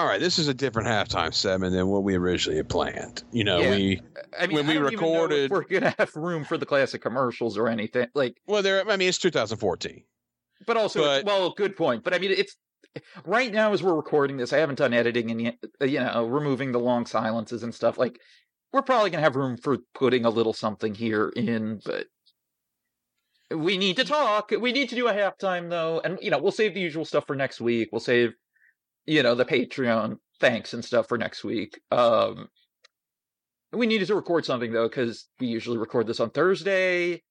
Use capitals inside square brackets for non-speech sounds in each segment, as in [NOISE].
all right, this is a different halftime segment than what we originally had planned. You know, Yeah. we I mean, When we don't even know if recorded- we're gonna have room for the classic commercials or anything. Like, well, there. I mean, it's 2014. but also, But- well, good point. But I mean, it's right now as we're recording this. I haven't done editing and yet, uh, you know, removing the long silences and stuff. Like, we're probably gonna have room for putting a little something here in, but. We need to talk. We need to do a halftime though, and you know we'll save the usual stuff for next week. We'll save, you know, the Patreon thanks and stuff for next week. Um, we needed to record something though because we usually record this on Thursday,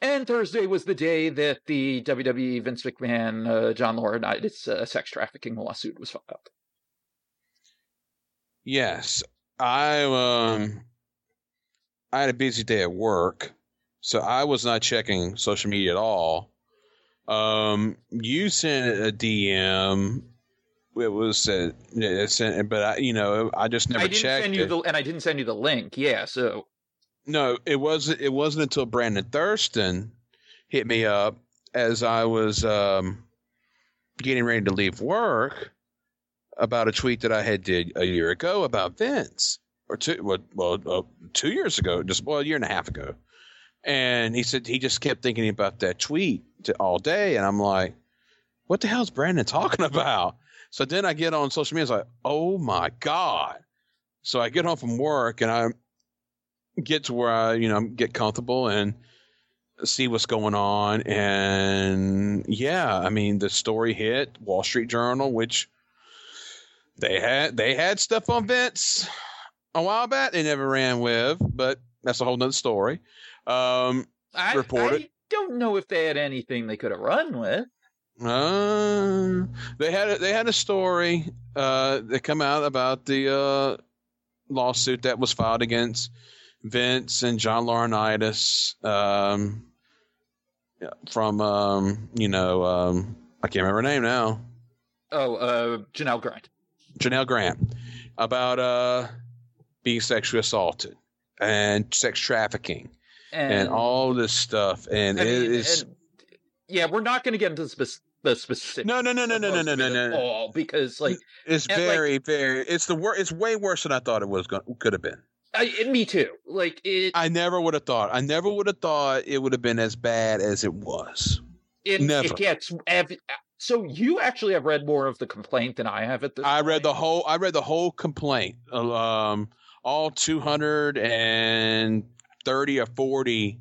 and Thursday was the day that the WWE Vince McMahon uh, John Laurinaitis uh, sex trafficking lawsuit was filed. Yes, I um, I had a busy day at work, so I was not checking social media at all. Um, you sent a DM. It was uh, it sent, but I, you know, I just never I didn't checked send you it. the and I didn't send you the link. Yeah, so No, it wasn't. It wasn't until Brandon Thurston hit me up as I was um, getting ready to leave work about a tweet that I had did a year ago about Vince, or two, well, well uh, two years ago, just well, a year and a half ago. And he said he just kept thinking about that tweet to, all day, and I'm like, "What the hell's Brandon talking [LAUGHS] about?" So then I get on social media, it's like, "Oh my god!" So I get home from work, and I get to where I, you know, get comfortable and see what's going on. And yeah, I mean, the story hit Wall Street Journal, which they had they had stuff on Vince a while back. They never ran with, but that's a whole nother story. Um, I, Reported. I don't know if they had anything they could have run with. Uh, they had a, they had a story uh, that come out about the uh, lawsuit that was filed against Vince and John Laurinaitis um, from um, you know um, I can't remember her name now. Oh, uh, Janelle Grant. Janelle Grant about uh, being sexually assaulted and sex trafficking And, and, all this stuff, and it mean, is and- yeah, we're not going to get into the, spec- the specific. no no no no no no no no no. All because like It's and, like- very very. It's the wor- It's way worse than I thought it was going could have been. I, me too. Like it, I never would have thought. I never would have thought it would have been as bad as it was. it, never. it gets. ev- So you actually have read more of the complaint than I have at this. I read the whole. I read the whole complaint. Um, all two hundred and thirty or forty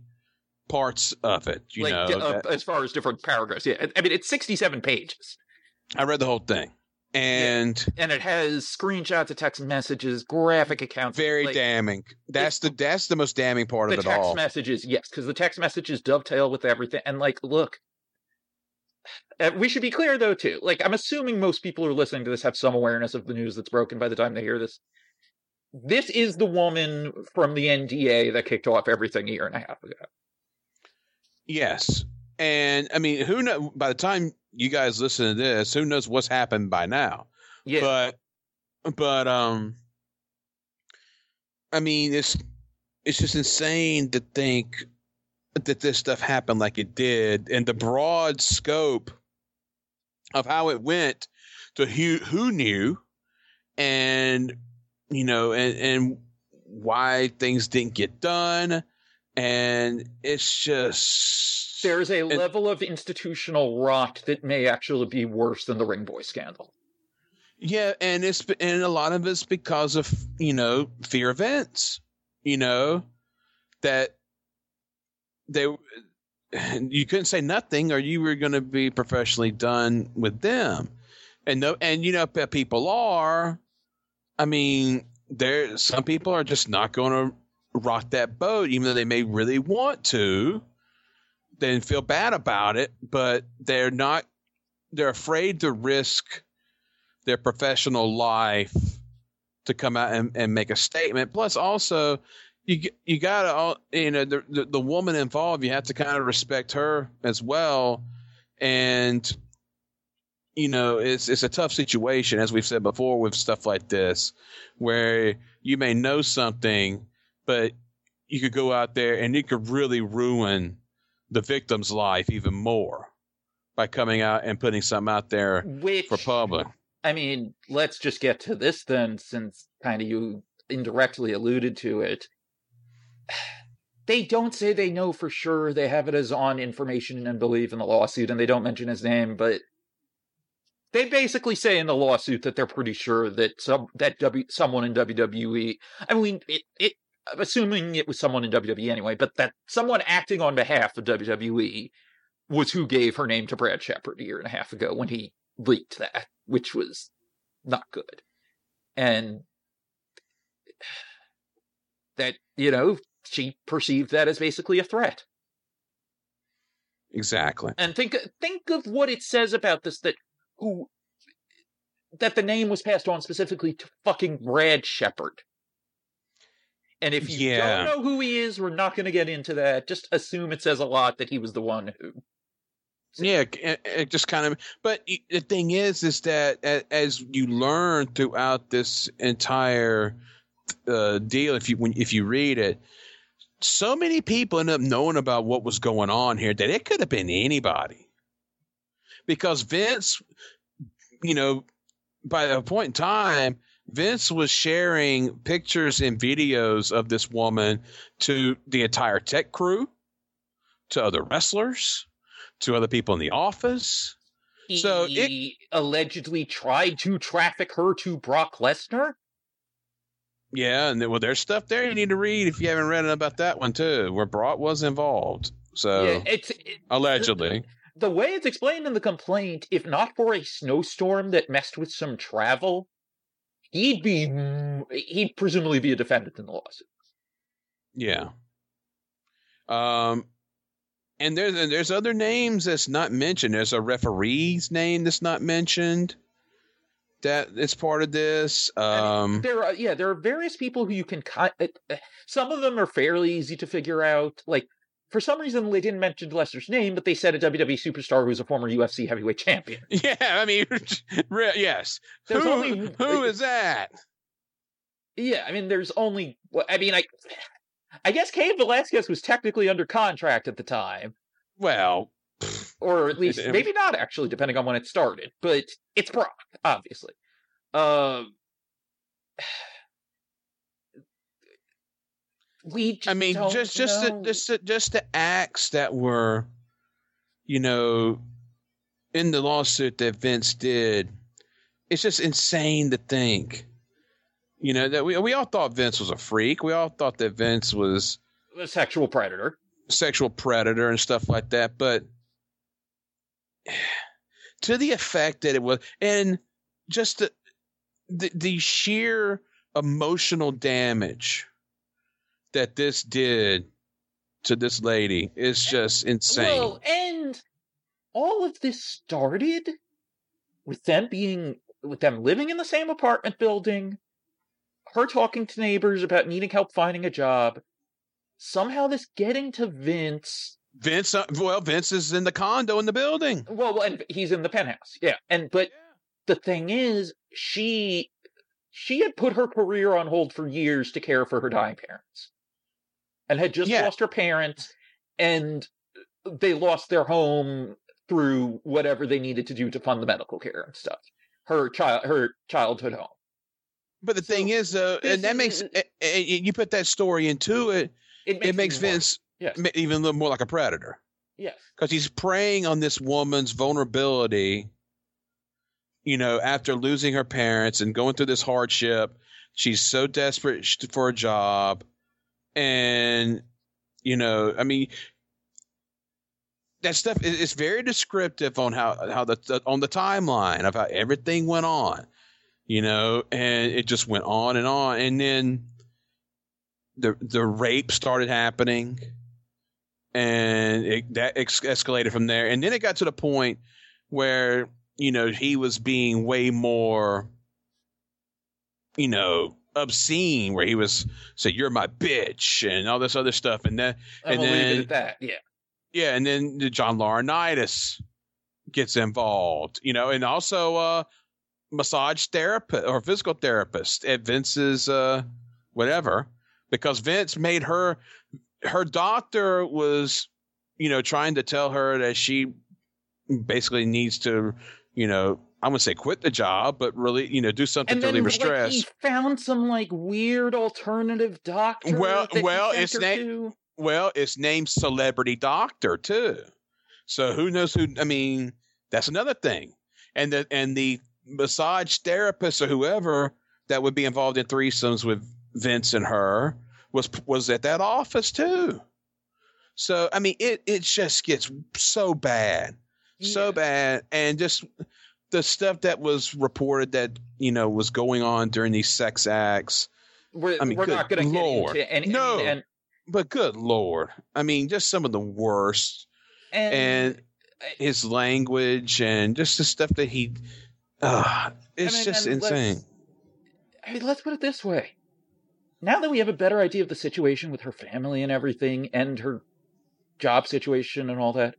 parts of it. You like know, uh, as far as different paragraphs. Yeah, I mean it's sixty-seven pages, I read the whole thing, and and it has screenshots of text messages, graphic accounts. very like, damning. That's the that's the most damning part The of it all. text all. messages, yes, because the text messages dovetail with everything. And like, look, uh, we should be clear though too. Like, I'm assuming most people who are listening to this have some awareness of the news that's broken by the time they hear this. This is the woman from the NDA that kicked off everything a year and a half ago. Yes. And I mean, who know by the time you guys listen to this, who knows what's happened by now. Yeah, But but um I mean, it's it's just insane to think that this stuff happened like it did and the broad scope of how it went to who who knew and you know and and why things didn't get done and it's just there's a level of institutional rot that may actually be worse than the Ring Boy scandal. Yeah, and it's and a lot of it's because of you know fear events, you know that they [SIGHS] you couldn't say nothing or you were going to be professionally done with them, and no, and you know pe- people are, I mean, there some people are just not going to rock that boat, even though they may really want to. They feel bad about it, but they're not. They're afraid to risk their professional life to come out and, and make a statement. Plus, also, you you gotta all you know the, the the woman involved. You have to kind of respect her as well, and you know it's it's a tough situation as we've said before with stuff like this, where you may know something, but you could go out there and it could really ruin the victim's life even more by coming out and putting something out there Which for public. I mean, let's just get to this then, since kind of you indirectly alluded to it. [SIGHS] They don't say they know for sure. They have it as on information and believe in the lawsuit, and they don't mention his name, but they basically say in the lawsuit that they're pretty sure that some that W someone in WWE. I mean, it, it I'm assuming it was someone in WWE anyway, but that someone acting on behalf of WWE was who gave her name to Brad Shepard a year and a half ago when he leaked that, which was not good. And [SIGHS] that, you know, she perceived that as basically a threat. Exactly. And think think of what it says about this that who that the name was passed on specifically to fucking Brad Shepard. And if you Yeah. don't know who he is, we're not going to get into that. Just assume it says a lot that he was the one who. Yeah, it, it just kind of. But the thing is, is that as you learn throughout this entire uh, deal, if you when if you read it, so many people end up knowing about what was going on here that it could have been anybody. Because Vince, you know, by a point in time, Vince was sharing pictures and videos of this woman to the entire tech crew, to other wrestlers, to other people in the office. He So it- allegedly tried to traffic her to Brock Lesnar. Yeah, and well, there's stuff there you need to read if you haven't read about that one too, where Brock was involved. So yeah, it's it, allegedly, the way it's explained in the complaint. If not for a snowstorm that messed with some travel, he'd be he'd presumably be a defendant in the lawsuit. yeah. Um, and there's and there's other names that's not mentioned. There's a referee's name that's not mentioned. That is part of this. Um, there are yeah there are various people who you can kind some of them are fairly easy to figure out like for some reason they didn't mention Lesnar's name but they said a WWE superstar who's a former UFC heavyweight champion [LAUGHS] yeah, I mean, [LAUGHS] re- yes. There's who, only- who is that? yeah I mean there's only I mean I I guess Cain Velasquez was technically under contract at the time Well, or at [LAUGHS] least maybe not actually depending on when it started but it's Brock obviously um we just I mean, don't just just the, know. just the, just the acts that were, you know, in the lawsuit that Vince did. It's just insane to think. You know that we we all thought Vince was a freak. We all thought that Vince was a sexual predator sexual predator and stuff like that. But [SIGHS] to the effect that it was, and just the the, the sheer emotional damage that this did to this lady is just insane. Well, and all of this started with them being with them living in the same apartment building, her talking to neighbors about needing help finding a job. Somehow this getting to Vince. Vince, uh, well, Vince is in the condo in the building. Well, and he's in the penthouse. Yeah. And but the thing is, she she had put her career on hold for years to care for her dying parents. And had just Yeah. lost her parents and they lost their home through whatever they needed to do to fund the medical care and stuff. Her child her childhood home. But the So, thing is, uh, this and that makes is- uh, uh, you put that story into it. It makes me more- Vince Yes. even a little more like a predator. Yes. because he's preying on this woman's vulnerability. You know, after losing her parents and going through this hardship, she's so desperate for a job, and you know, I mean, that stuff is very descriptive on how how the, the on the timeline of how everything went on. You know, and it just went on and on, and then the the rape started happening and it, that ex- escalated from there. And then it got to the point where you know he was being way more, you know, obscene, where he was say "You're my bitch" and all this other stuff, and then And, And then- that. Yeah. yeah, and then the John Laurinaitis gets involved, you know, and also uh massage therapist or physical therapist at Vince's uh whatever because Vince made her her doctor was you know trying to tell her that she basically needs to you know I would say quit the job, but really, you know, do something And to then relieve like, stress. he found some like weird alternative doctor. Well- well, it's her na- to. Well, it's named Celebrity Doctor too. So who knows who? I mean, that's another thing. And the and the massage therapist or whoever that would be involved in threesomes with Vince and her was was at that office too. So I mean, it it just gets so bad, so bad, and just the stuff that was reported that you know was going on during these sex acts. We're, I mean, we're not going to get into and No. and But good lord, I mean, just some of the worst. and, and his language and just the stuff that he uh it's I mean, just and insane I mean, let's put it this way. Now that we have a better idea of the situation with her family and everything, and her job situation and all that,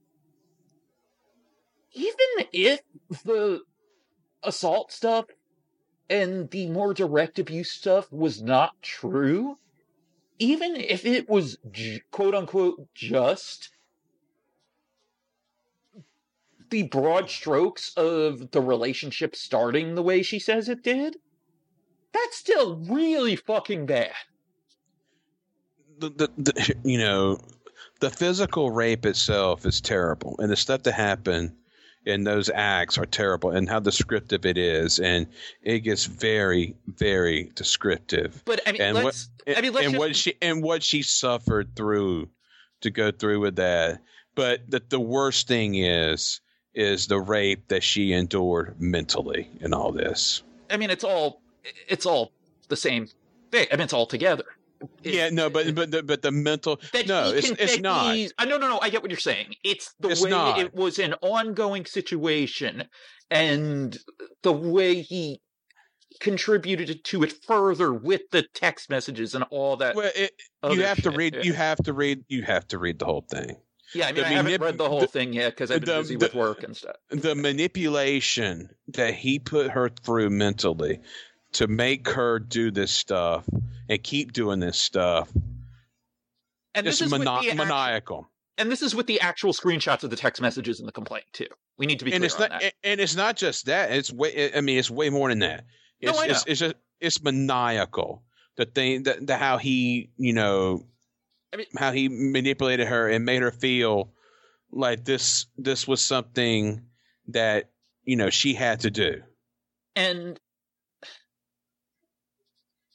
even if the assault stuff and the more direct abuse stuff was not true, even if it was j- quote unquote just the broad strokes of the relationship starting the way she says it did, that's still really fucking bad. the, the, the you know the physical rape itself is terrible and the stuff that happened in those acts are terrible and how descriptive it is and it gets very very descriptive But I mean, And what- let's. I mean, let's and just, what she and what she suffered through to go through with that but the, the worst thing is is the rape that she endured mentally in all this I mean, it's all. It's all the same thing. I mean, it's all together. Yeah no but but the, but the mental no it's can- it's not he's- uh, no, no, no. I get what you're saying. It's the It's way not. it was an ongoing situation, and the way he contributed to it further with the text messages and all that. well it, you have to read you have to read you have to read the whole thing yeah, I mean, the I haven't read the whole the- thing yet because I've been the- busy with work and stuff. the manipulation that he put her through mentally to make her do this stuff and keep doing this stuff And this is with mani- the act- maniacal and this is with the actual screenshots of the text messages in the complaint too. We need to be and clear it's on not that. and it's not just that it's way i mean it's way more than that No, it's I it's, know. it's just it's maniacal the thing that the how he you know I mean- how he manipulated her and made her feel like this this was something that you know she had to do And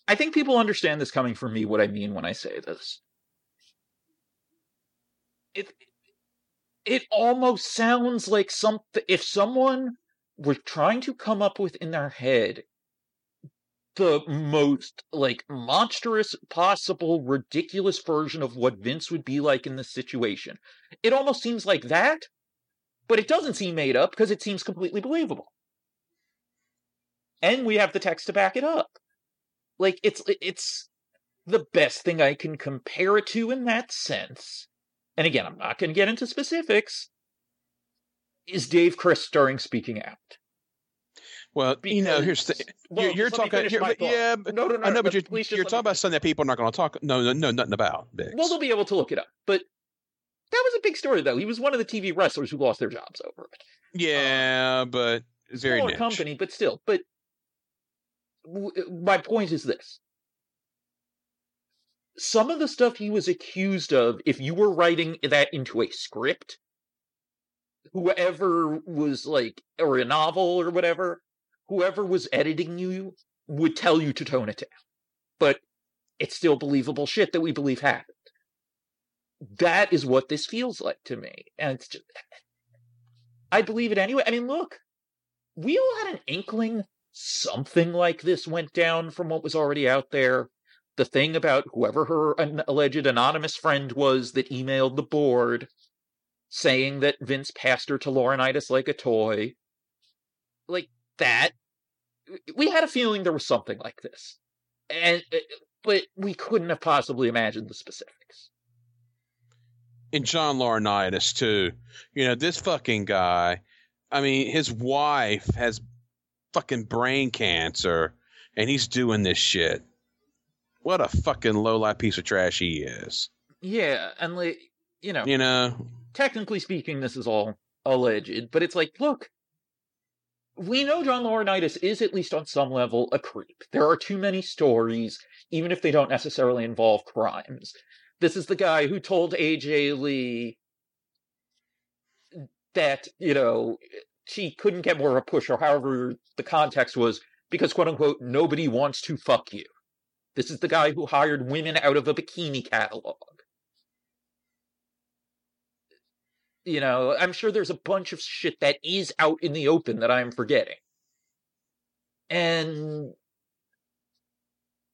I think people understand this coming from me what I mean when I say this. It it almost sounds like something if someone were trying to come up with in their head the most like monstrous possible ridiculous version of what Vince would be like in this situation. It almost seems like that, but it doesn't seem made up because it seems completely believable and we have the text to back it up. Like it's it's the best thing I can compare it to in that sense. And again, I'm not going to get into specifics. Is Dave Chris during speaking out? well you know here's the well, you're, you're just let me talking finish you're, my yeah but, No, no, no. I know, but you're, you're talking about something that people are not going to talk. No, no, no, nothing about. Biggs. Well, they'll be able to look it up. But that was a big story, though. He was one of the TV wrestlers who lost their jobs over it. yeah, um, but very Smaller niche. company, but still. But my point is this: some of the stuff he was accused of, if you were writing that into a script, whoever was like, or a novel or whatever, whoever was editing you would tell you to tone it down. But it's still believable shit that we believe happened. That is what this feels like to me. And it's just, I believe it anyway. I mean, look, we all had an inkling something like this went down from what was already out there. The thing about whoever her alleged anonymous friend was that emailed the board saying that Vince passed her to Laurinaitis like a toy. Like that. We had a feeling there was something like this. And uh, but we couldn't have possibly imagined the specifics. and John Laurinaitis too. You know, this fucking guy. I mean, his wife has fucking brain cancer, and he's doing this shit. What a fucking low life piece of trash he is. Yeah, and like you know, You know, technically speaking, this is all alleged, but it's like, look, we know John Laurinaitis is at least on some level a creep. There are too many stories, even if they don't necessarily involve crimes. This is the guy who told AJ Lee that, you know, she couldn't get more of a push, or however the context was, because quote unquote, nobody wants to fuck you. This is the guy who hired women out of a bikini catalog. You know, I'm sure there's a bunch of shit that is out in the open that I'm forgetting. And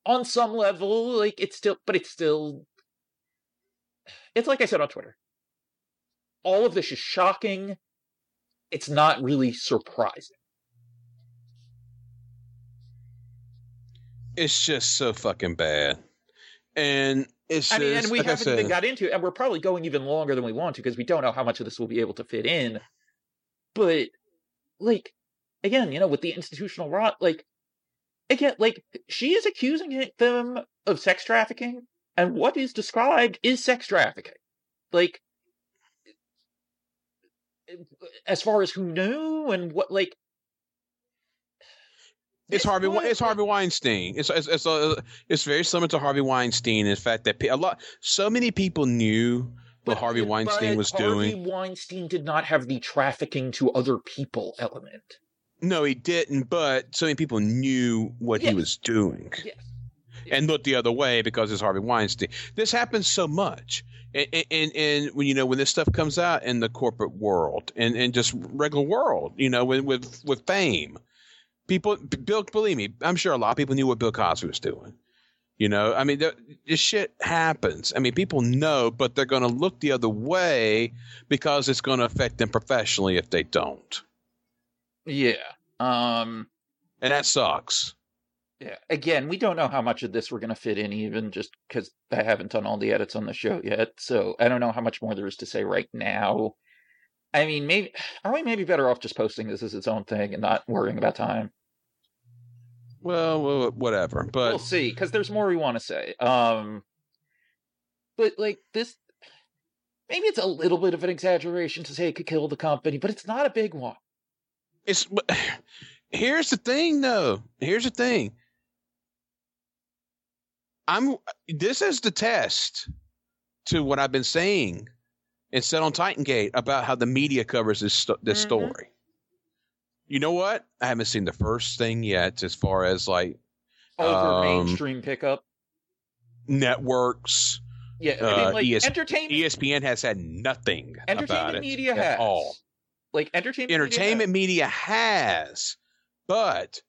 on some level, like it's still, but it's still, it's like I said on Twitter. All of this is shocking. It's not really surprising. It's just so fucking bad. And it's I just, mean, and we like haven't even got into it, and we're probably going even longer than we want to because we don't know how much of this will be able to fit in. But, like, again, you know, with the institutional rot, like, again, like, she is accusing them of sex trafficking, and what is described is sex trafficking. Like, as far as who knew and what, like, It's Harvey. was- It's Harvey Weinstein. It's it's it's, uh, it's very similar to Harvey Weinstein. In fact, that a lot, so many people knew what But- Harvey Weinstein was Harvey doing. Harvey Weinstein did not have the trafficking to other people element. No, he didn't. But so many people knew what he was doing Yes. And look the other way because it's Harvey Weinstein. This happens so much, and and, and when you know when this stuff comes out in the corporate world and and just regular world, you know, with with with fame, people. Bill, believe me, I'm sure a lot of people knew what Bill Cosby was doing. You know, I mean, this shit happens. I mean, people know, but they're going to look the other way because it's going to affect them professionally if they don't, Yeah. Um. and that sucks. Yeah. Again, we don't know how much of this we're going to fit in, even just because I haven't done all the edits on the show yet. So I don't know how much more there is to say right now. I mean, maybe are we maybe better off just posting this as its own thing and not worrying about time? Well, well whatever. But we'll see, because there's more we want to say. Um, but like this, maybe it's a little bit of an exaggeration to say it could kill the company, but it's not a big one. it's [SIGHS] here's the thing though here's the thing i'm this is the test to what i've been saying and said on Titangate about how the media covers this, sto- this Mhm. story you know what i haven't seen the first thing yet as far as like Over Um, mainstream pickup. networks Yeah, I uh, mean, like ES- entertainment. espn has had nothing about entertainment it media at has all like entertainment. entertainment media has, but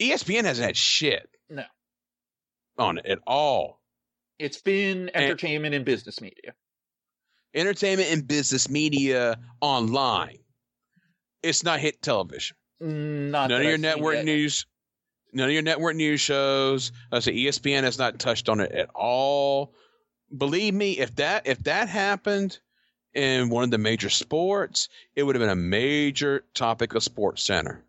E ESPN hasn't had shit. On it at all. It's been entertainment and business media. Entertainment and business media online. It's not hit television. Mm, not none of your network news. None of your network news shows. I say ESPN has not touched on it at all. Believe me, if that if that happened in one of the major sports, it would have been a major topic of SportsCenter.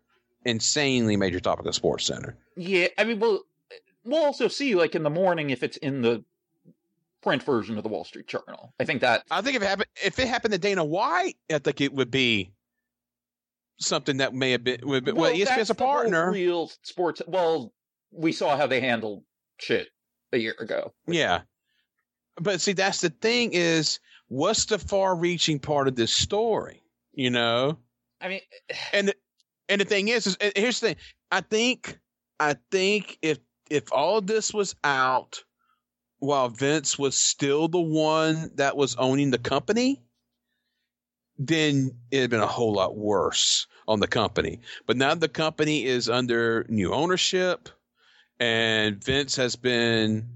Insanely major topic of SportsCenter. Yeah, I mean, we'll we'll also see like in the morning if it's in the print version of the Wall Street Journal. I think that I think if it happened, if it happened to Dana White, I think it would be something that may have been. Would be, well, E ESPN's a partner. Real sports. Well, we saw how they handled shit a year ago. Yeah, but see, that's the thing is, what's the far-reaching part of this story? You know, I mean, [SIGHS] and and the thing is, is here's the thing. I think, I think if if all this was out while Vince was still the one that was owning the company, then it'd been a whole lot worse on the company. But now the company is under new ownership, and Vince has been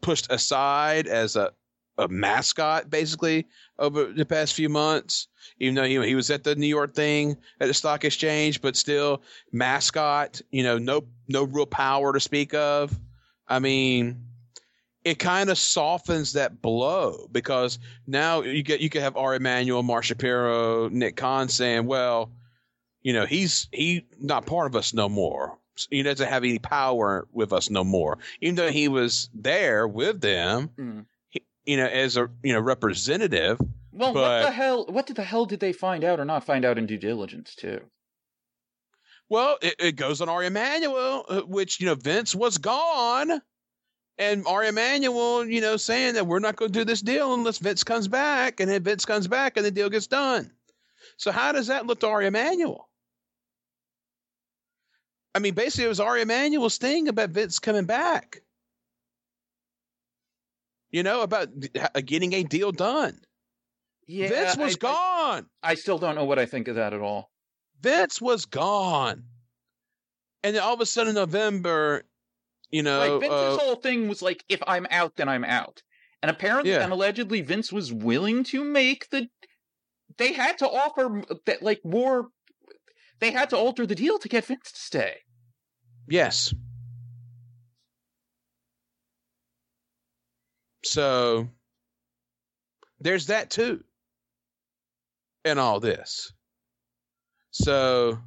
pushed aside as a a mascot basically over the past few months. Even though he, he was at the New York thing at the stock exchange, but still mascot. You know, no no real power to speak of. I mean, it kind of softens that blow because now you get you can have Ari Emanuel, Mark Shapiro, Nick Khan saying, "Well, you know, he's he not part of us no more. He doesn't have any power with us no more, even though he was there with them." mm. You know, as a you know representative. well, what the hell? What did the hell did they find out or not find out in due diligence too? Well, it, it goes on Ari Emanuel, uh, which you know Vince was gone, and Ari Emanuel, you know, saying that we're not going to do this deal unless Vince comes back, and then Vince comes back, and the deal gets done. So how does that look to Ari Emanuel? I mean, basically, it was Ari Emanuel's thing about Vince coming back. You know, about uh, getting a deal done. Yeah, Vince was I, gone. I, I still don't know what I think of that at all. Vince was gone. And then all of a sudden, in November, you know, Like Vince's uh, whole thing was like, if I'm out, then I'm out. And apparently, Yeah. and allegedly, Vince was willing to make the. They had to offer that like more. They had to alter the deal to get Vince to stay. yes. So there's that too. In all this. So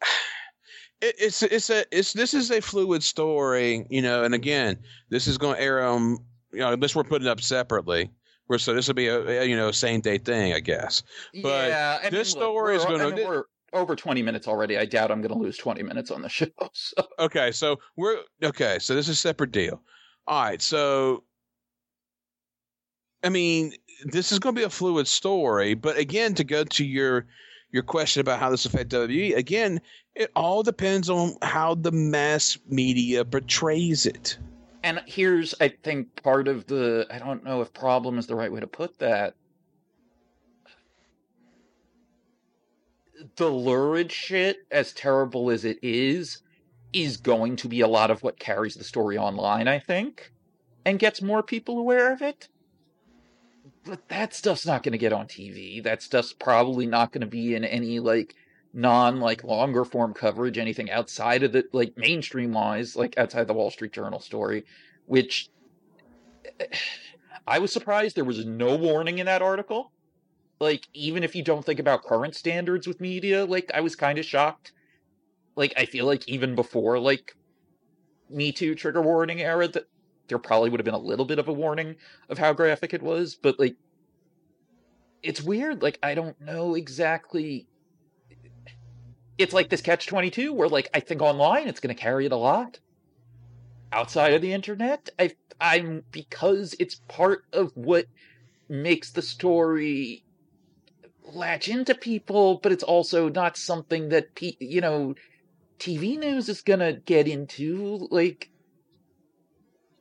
[SIGHS] it, it's it's a it's this is a fluid story, you know, and again, this is going to air on you know, unless we're putting up separately. We're so this will be a, a you know same day thing, I guess. But yeah, I this mean, look, story is gonna- I mean, we're over twenty minutes already. I doubt I'm going to lose twenty minutes on the [LAUGHS] show. So. Okay, so we're okay. So this is a separate deal. All right, so I mean, this is going to be a fluid story, but again, to go to your your question about how this affects WWE, again, it all depends on how the mass media portrays it. And here's, I think, part of the I don't know if problem is the right way to put that. The lurid shit, as terrible as it is, is going to be a lot of what carries the story online, I think, and gets more people aware of it. But that stuff's not going to get on TV. That stuff's probably not going to be in any like non like longer form coverage, anything outside of the like mainstream wise, like outside the Wall Street Journal story, which eh, [SIGHS] I was surprised there was no warning in that article. Like, even if you don't think about current standards with media, like I was kind of shocked. Like, I feel like even before like Me Too trigger warning era, that there probably would have been a little bit of a warning of how graphic it was, but like it's weird. Like, I don't know exactly it's like this catch 22 where like i think online it's going to carry it a lot outside of the internet i i'm because it's part of what makes the story latch into people but it's also not something that pe- you know tv news is going to get into like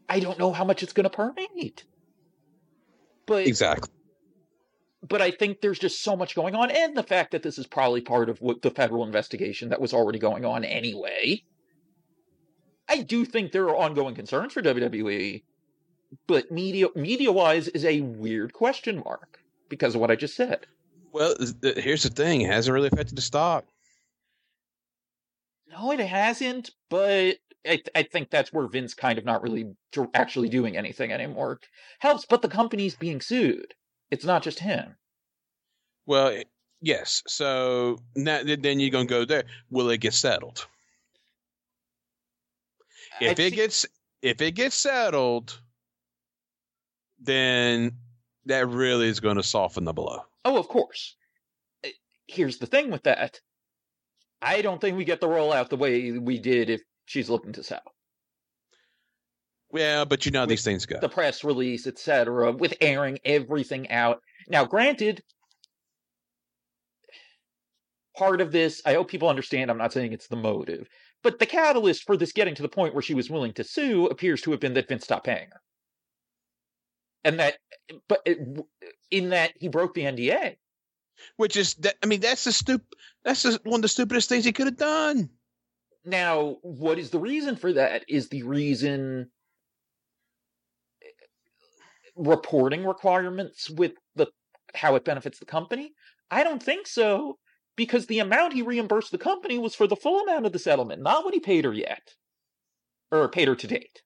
i don't know how much it's going to permeate but Exactly. but I think there's just so much going on, and the fact that this is probably part of what the federal investigation that was already going on anyway. I do think there are ongoing concerns for WWE, but media media wise is a weird question mark because of what I just said. Well, th- here's the thing: it hasn't really affected the stock. No, it hasn't, but I, I think that's where Vince kind of not really actually doing anything anymore helps. But the company's being sued; it's not just him. Well, it- yes. So now, then you're going to go there. Will it get settled? I if it thi- gets if it gets settled, then that really is going to soften the blow. Oh, of course. Uh, Here's the thing with that. I don't think we get the rollout the way we did if she's looking to sell. Yeah, but you know how these things go. The press release, etc., with airing everything out. Now, granted, part of this, I hope people understand, I'm not saying it's the motive, but the catalyst for this getting to the point where she was willing to sue appears to have been that Vince stopped paying her. And that, but it, in that he broke the NDA. Which is that? I mean, that's the stup. That's the, one of the stupidest things he could have done. Now, what is the reason for that? Is the reason reporting requirements with the how it benefits the company? I don't think so, because the amount he reimbursed the company was for the full amount of the settlement, not what he paid her yet, or paid her to date.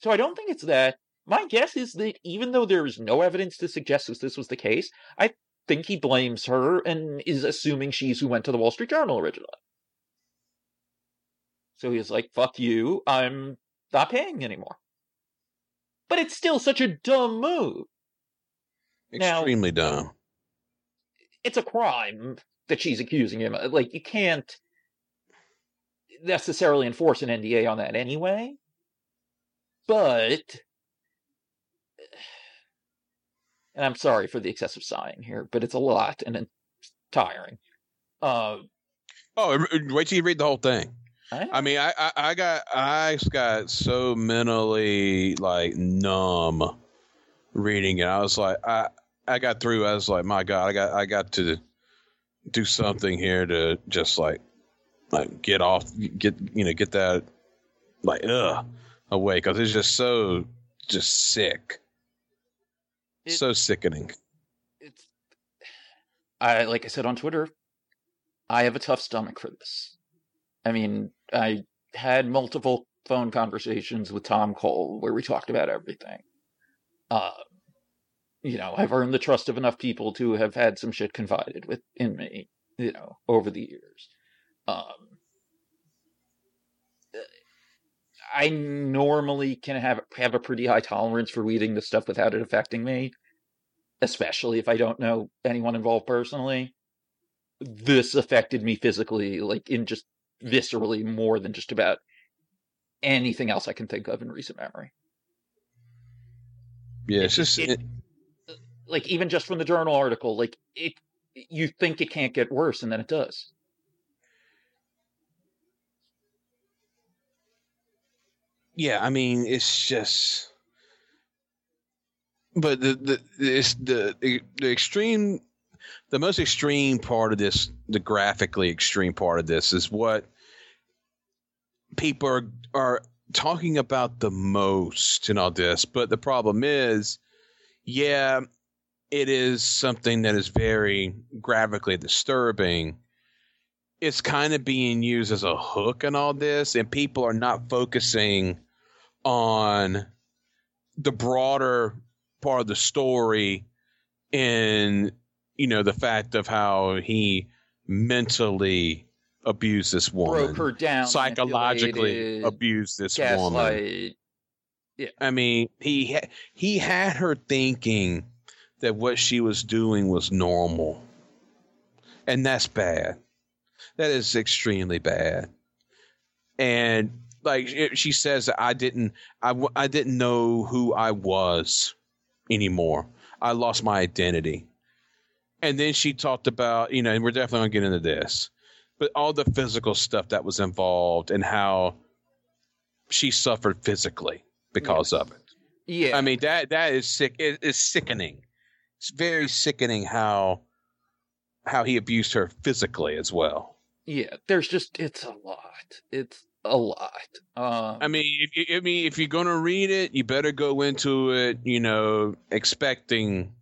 So I don't think it's that. My guess is that even though there is no evidence to suggest that this was the case, I think he blames her and is assuming she's who went to the Wall Street Journal originally. So he's like, fuck you, I'm not paying anymore. But it's still such a dumb move. Now- Extremely dumb. It's a crime that she's accusing him. of. Like, you can't. necessarily enforce an NDA on that anyway. But [SIGHS] and I'm sorry for the excessive sighing here, but it's a lot and it's tiring. Uh, Oh, wait till you read the whole thing. I, I mean, I, I, I got I got so mentally like numb reading it. I was like, I I got through. I was like, my God, I got I got to do something here to just like like get off, get you know, get that like ugh away because it's just so just sick, It- so sickening. it's I like I said on Twitter, I have a tough stomach for this. I mean, I had multiple phone conversations with Tom Cole where we talked about everything. Uh, you know, I've earned the trust of enough people to have had some shit confided with in me, you know, over the years. Um, I normally can have have a pretty high tolerance for reading this stuff without it affecting me especially if I don't know anyone involved personally, this affected me physically, like in just viscerally more than just about anything else I can think of in recent memory. Yeah, it's just it- Like even just from the journal article, like it, you think it can't get worse, and then it does. yeah i mean it's just but the the it's the the extreme the most extreme part of this the graphically extreme part of this is what people are are talking about the most in all this but the problem is yeah it is something that is very graphically disturbing. It's kind of being used as a hook in all this and people are not focusing on the broader part of the story and you know the fact of how he mentally abused this woman Broke her down, psychologically abused this woman gaslight. I mean, he ha- he had her thinking that what she was doing was normal, and that's bad. That is extremely bad. And like she says, I didn't, I, w- I didn't know who I was anymore. I lost my identity. And then she talked about, you know, and we're definitely gonna get into this, but all the physical stuff that was involved and how she suffered physically because of it. Yeah, I mean that that is sick. It's sickening. It's very sickening how how he abused her physically as well. yeah. There's just it's a lot. It's a lot. Um, I mean, if you, I mean, if you're gonna read it, you better go into it, you know, expecting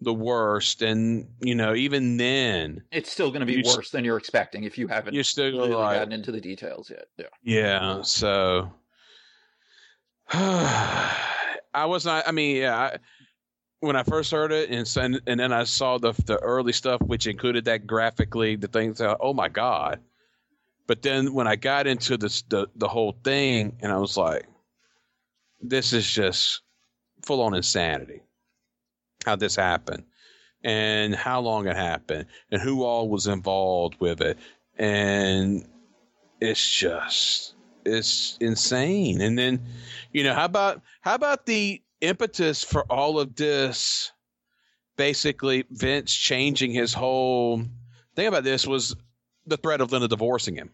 the worst, and you know, even then, it's still going to be worse than you're expecting if you haven't you're still really like, gotten into the details yet. Yeah. Yeah. So [SIGHS] I was not. I mean, yeah. I, when I first heard it, and and then I saw the the early stuff, which included that graphically, the things. uh, Oh my god! But then when I got into this the the whole thing, and I was like, this is just full on insanity. How this happened, and how long it happened, and who all was involved with it, and it's just it's insane. And then, you know, how about how about the impetus for all of this? Basically, Vince changing his whole thing about this was the threat of Linda divorcing him.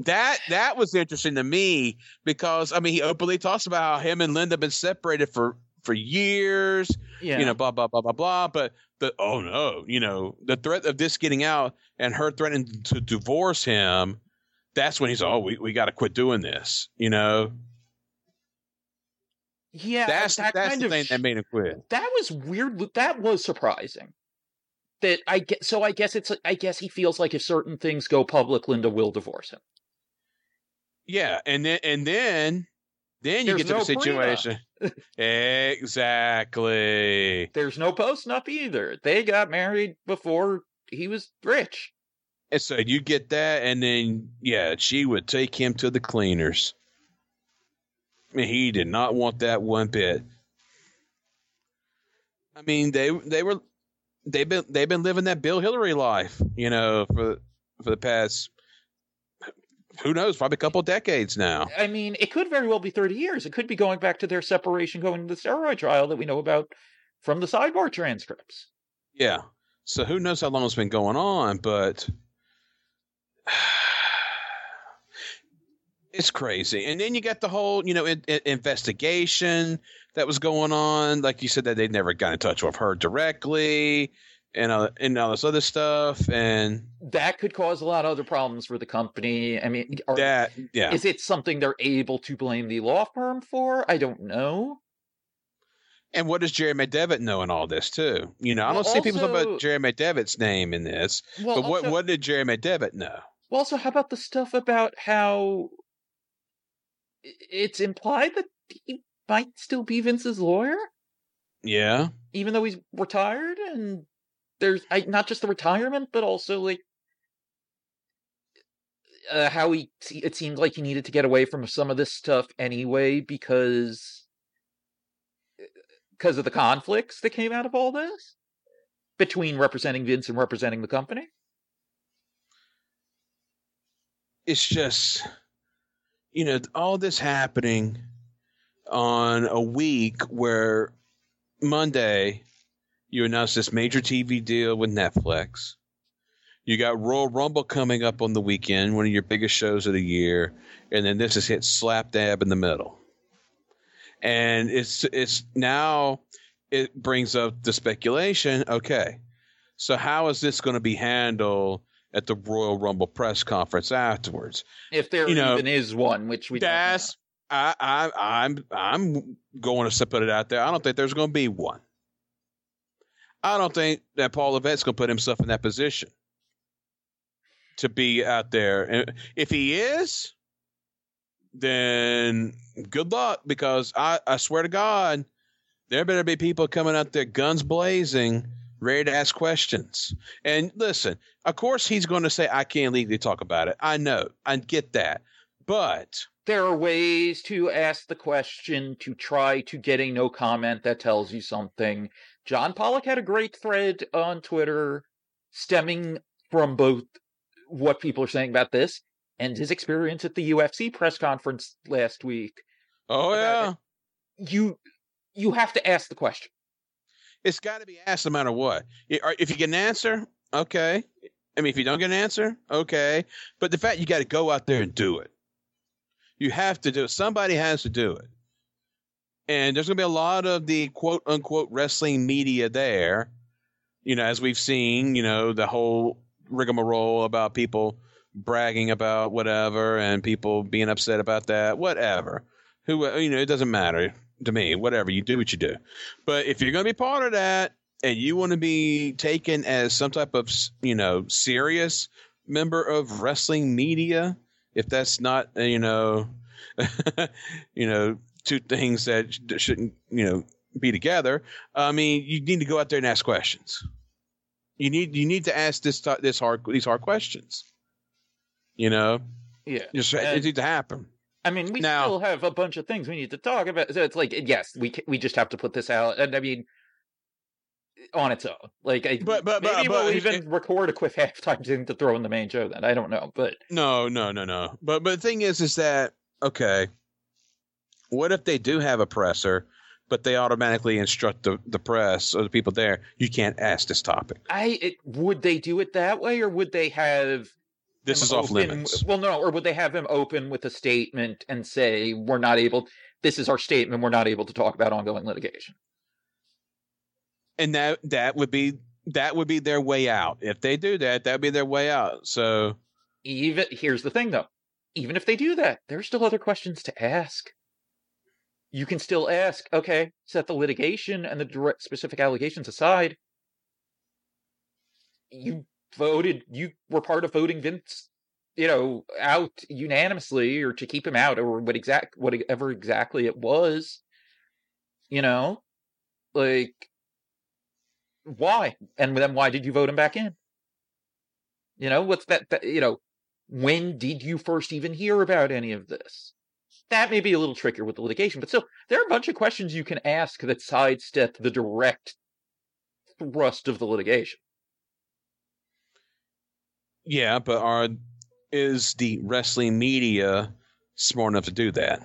That that was interesting to me because I mean he openly talks about how him and Linda have been separated for for years Yeah. you know, blah blah blah blah blah. But the oh no, you know, the threat of this getting out and her threatening to divorce him, that's when he's oh we we got to quit doing this. You know, yeah. that's that that's kind the of thing that made him quit. that was weird. That was surprising. That I get. So I guess it's. I guess he feels like if certain things go public, Linda will divorce him. Yeah, and then and then then you There's get to no the situation. [LAUGHS] exactly. There's no post up either. They got married before he was rich. And so you get that, and then yeah, she would take him to the cleaners. And he did not want that one bit. I mean, they they were they've been they've been living that Bill Hillary life, you know, for for the past who knows, probably a couple decades now. I mean, it could very well be 30 years. It could be going back to their separation, going to the steroid trial that we know about from the sidebar transcripts. Yeah. So who knows how long it's been going on, but [SIGHS] it's crazy. And then you got the whole, you know, in, in, investigation that was going on. Like you said, that they'd never got in touch with her directly and uh, and all this other stuff, and that could cause a lot of other problems for the company. I mean, are, that yeah, is it something they're able to blame the law firm for? I don't know. And what does Jerry McDevitt know in all this too? You know, I don't well, see also, people talk about Jerry McDevitt's name in this. Well, but what also, what did Jerry McDevitt know? Well, also, how about the stuff about how it's implied that he might still be Vince's lawyer? Yeah. Even though he's retired and there's I, not just the retirement, but also like uh, how he it seemed like he needed to get away from some of this stuff anyway because because of the conflicts that came out of all this between representing Vince and representing the company. It's just you know all this happening on a week where Monday you announced this major TV deal with Netflix. You got Royal Rumble coming up on the weekend, one of your biggest shows of the year, and then this is hit slap dab in the middle. And it's it's now it brings up the speculation. Okay, so how is this going to be handled at the Royal Rumble press conference afterwards? If there you know, even is one, which we that's I, I I'm I'm going to put it out there. I don't think there's going to be one. I don't think that Paul Levesque's going to put himself in that position to be out there. And if he is, then good luck because I, I swear to God, there better be people coming out there guns blazing, ready to ask questions. And listen, of course he's going to say, I can't legally talk about it. I know. I get that. But there are ways to ask the question to try to get a no comment that tells you something. John Pollock had a great thread on Twitter stemming from both what people are saying about this and his experience at the UFC press conference last week. Oh yeah. It. You you have to ask the question. It's got to be asked no matter what. If you get an answer, okay. I mean, if you don't get an answer, okay. But the fact you got to go out there and do it. You have to do it. Somebody has to do it and there's going to be a lot of the quote unquote wrestling media there. You know, as we've seen, you know, the whole rigmarole about people bragging about whatever and people being upset about that, whatever. Who, you know, it doesn't matter to me. Whatever you do, what you do. But if you're going to be part of that and you want to be taken as some type of, you know, serious member of wrestling media, if that's not, you know, [LAUGHS] you know, two things that shouldn't, you know, be together. Uh, I mean, you need to go out there and ask questions. You need you need to ask this this hard these hard questions. You know, yeah, just, it needs to happen. I mean, we now, still have a bunch of things we need to talk about. So it's like, yes, we we just have to put this out, and I mean, on its own. Like, I, but, but, maybe but, we'll even it, record a quick halftime [LAUGHS] thing to throw in the main show. Then I don't know, but no, no, no, no. But but the thing is, is that okay? What if they do have a presser, but they automatically instruct the, the press or the people there, you can't ask this topic? I it, would they do it that way, or would they have this is open, off limits? Well, no, or would they have him open with a statement and say, "We're not able. This is our statement. We're not able to talk about ongoing litigation." And that that would be that would be their way out. If they do that, that would be their way out. So even here's the thing, though. Even if they do that, there's still other questions to ask you can still ask, okay, set the litigation and the direct specific allegations aside. You voted, you were part of voting Vince, you know, out unanimously or to keep him out or what exact whatever exactly it was. You know, like why? And then why did you vote him back in? You know, what's that, that you know, when did you first even hear about any of this? That may be a little trickier with the litigation, but still, there are a bunch of questions you can ask that sidestep the direct thrust of the litigation. Yeah, but are is the wrestling media smart enough to do that?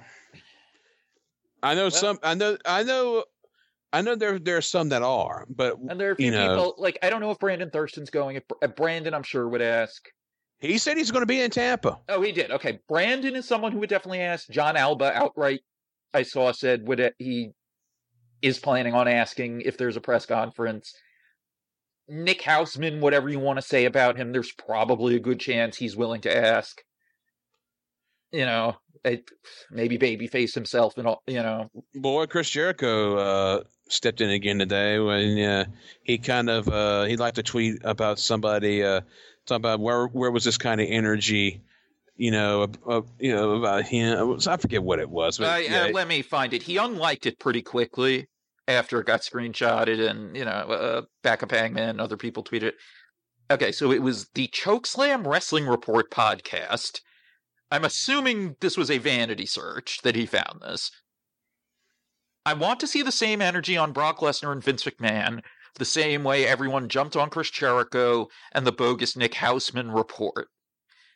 I know Well- some. I know. I know. I know there there are some that are, but And there are a few you know, people like I don't know if Brandon Thurston's going. If uh, Brandon, I'm sure would ask. He said he's going to be in Tampa. Oh, he did. Okay, Brandon is someone who would definitely ask. Jon Alba outright, I saw said would it, he is planning on asking if there's a press conference. Nick Hausman, whatever you want to say about him, there's probably a good chance he's willing to ask. You know, it, maybe babyface himself and all. You know, Boy, Chris Jericho uh, stepped in again today when uh, he kind of uh, he liked to tweet about somebody uh, talking about where where was this kind of energy, you know, uh, you know about him. I forget what it was, but uh, yeah, uh, let me find it. He unliked it pretty quickly after it got screenshotted, and you know, uh, backup Hangman and other people tweeted. it. Okay, so it was the Chokeslam Wrestling Report podcast. I'm assuming this was a vanity search that he found this. I want to see the same energy on Brock Lesnar and Vince McMahon, the same way everyone jumped on Chris Jericho and the bogus Nick Hausman report.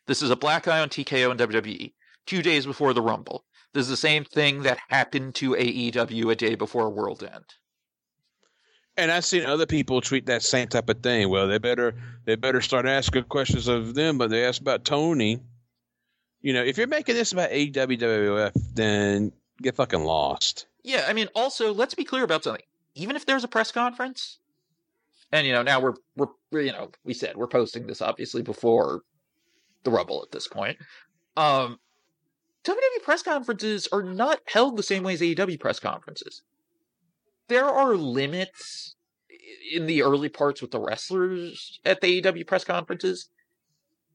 This is a black eye on TKO and WWE, two days before the Rumble. This is the same thing that happened to AEW a day before World End. and I've seen other people tweet that same type of thing. Well, they better they better start asking questions of them, but they ask about Tony. You know, if you're making this about AEW then get fucking lost. Yeah, I mean, also let's be clear about something. Even if there's a press conference, and you know, now we're we're you know we said we're posting this obviously before the Rumble at this point. Um, WWE press conferences are not held the same way as AEW press conferences. There are limits in the early parts with the wrestlers at the AEW press conferences,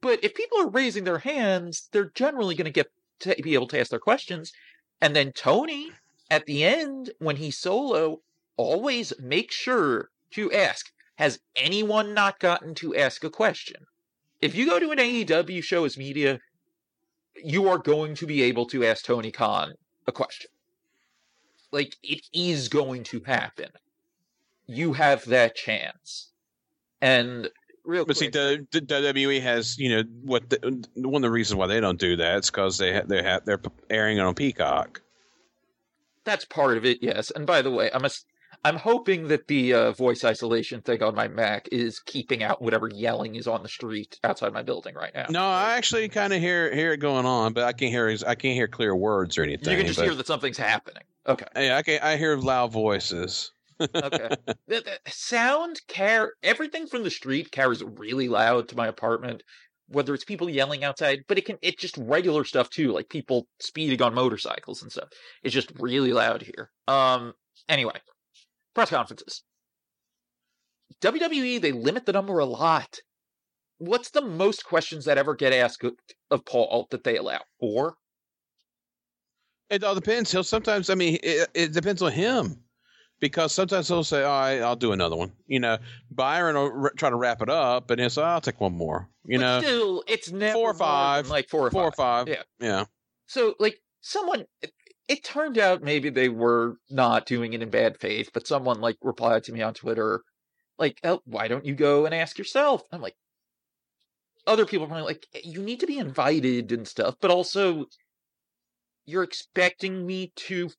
but if people are raising their hands, they're generally going to get to be able to ask their questions. And then Tony, at the end, when he's solo, always make sure to ask, has anyone not gotten to ask a question? If you go to an AEW show as media, you are going to be able to ask Tony Khan a question. Like, it is going to happen. You have that chance. And real But see, quick, the, the WWE has, you know, what the, one of the reasons why they don't do that is because they ha- they have they're airing it on Peacock. that's part of it, yes. And by the way, I'm a, I'm hoping that the uh, voice isolation thing on my Mac is keeping out whatever yelling is on the street outside my building right now. No, I actually kind of hear hear it going on, but I can't hear I can't hear clear words or anything. you can just but- hear that something's happening. Okay. Yeah, I can I hear loud voices. Okay. [LAUGHS] the, the sound car everything from the street carries really loud to my apartment. Whether it's people yelling outside, but it can it's just regular stuff too, like people speeding on motorcycles and stuff. It's just really loud here. Um anyway. Press conferences. WWE, they limit the number a lot. What's the most questions that ever get asked of- of Paul that they allow? Four? It all depends. He'll sometimes. I mean, it, it depends on him because sometimes he'll say, "All right, I'll do another one." You know, Byron will r- try to wrap it up, and he'll say, "I'll take one more." You but know, still, it's never four or five, like four or four or five. five. Yeah. yeah. So, like, someone, it, turned out maybe they were not doing it in bad faith, but someone, like, replied to me on Twitter, like, oh, why don't you go and ask yourself? I'm like, other people are like, eh, you need to be invited and stuff, but also, you're expecting me to.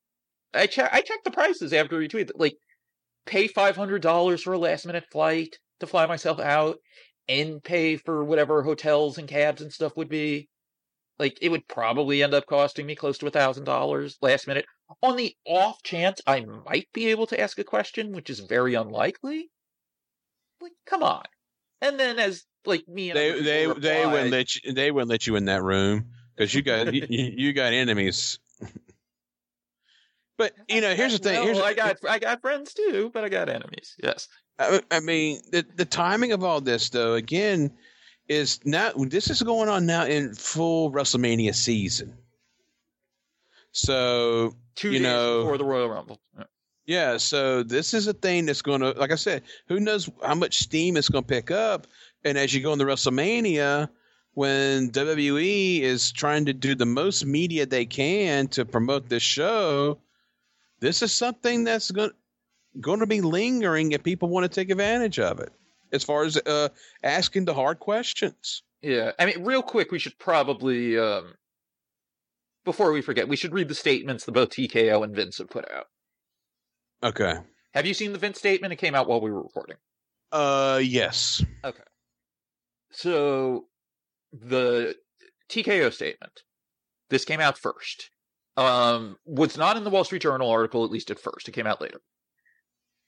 I, che- I checked the prices after we tweeted, like, pay $500 for a last minute flight to fly myself out and pay for whatever hotels and cabs and stuff would be like it would probably end up costing me close to a thousand dollars last minute on the off chance i might be able to ask a question which is very unlikely like come on and then as like me and They they people they replied- wouldn't let you. They wouldn't let you in that room because you got you, you got enemies. [LAUGHS] But you know, here's the thing. Here's i got i got friends too but i got enemies yes I, I mean, the the timing of all this, though, again, is now. This is going on now in full WrestleMania season. So two You days know- before the royal rumble yeah, so this is a thing that's going to, like I said, who knows how much steam it's going to pick up, and as you go into WrestleMania, when WWE is trying to do the most media they can to promote this show, this is something that's going going to be lingering if people want to take advantage of it. As far as uh, asking the hard questions, Yeah, I mean, real quick, we should probably, um, before we forget, we should read the statements that both TKO and Vince have put out. Okay. Have you seen the Vince statement? It came out while we were recording. Uh, yes. Okay. So, the TKO statement, this came out first, um, was not in the Wall Street Journal article, at least at first. It came out later.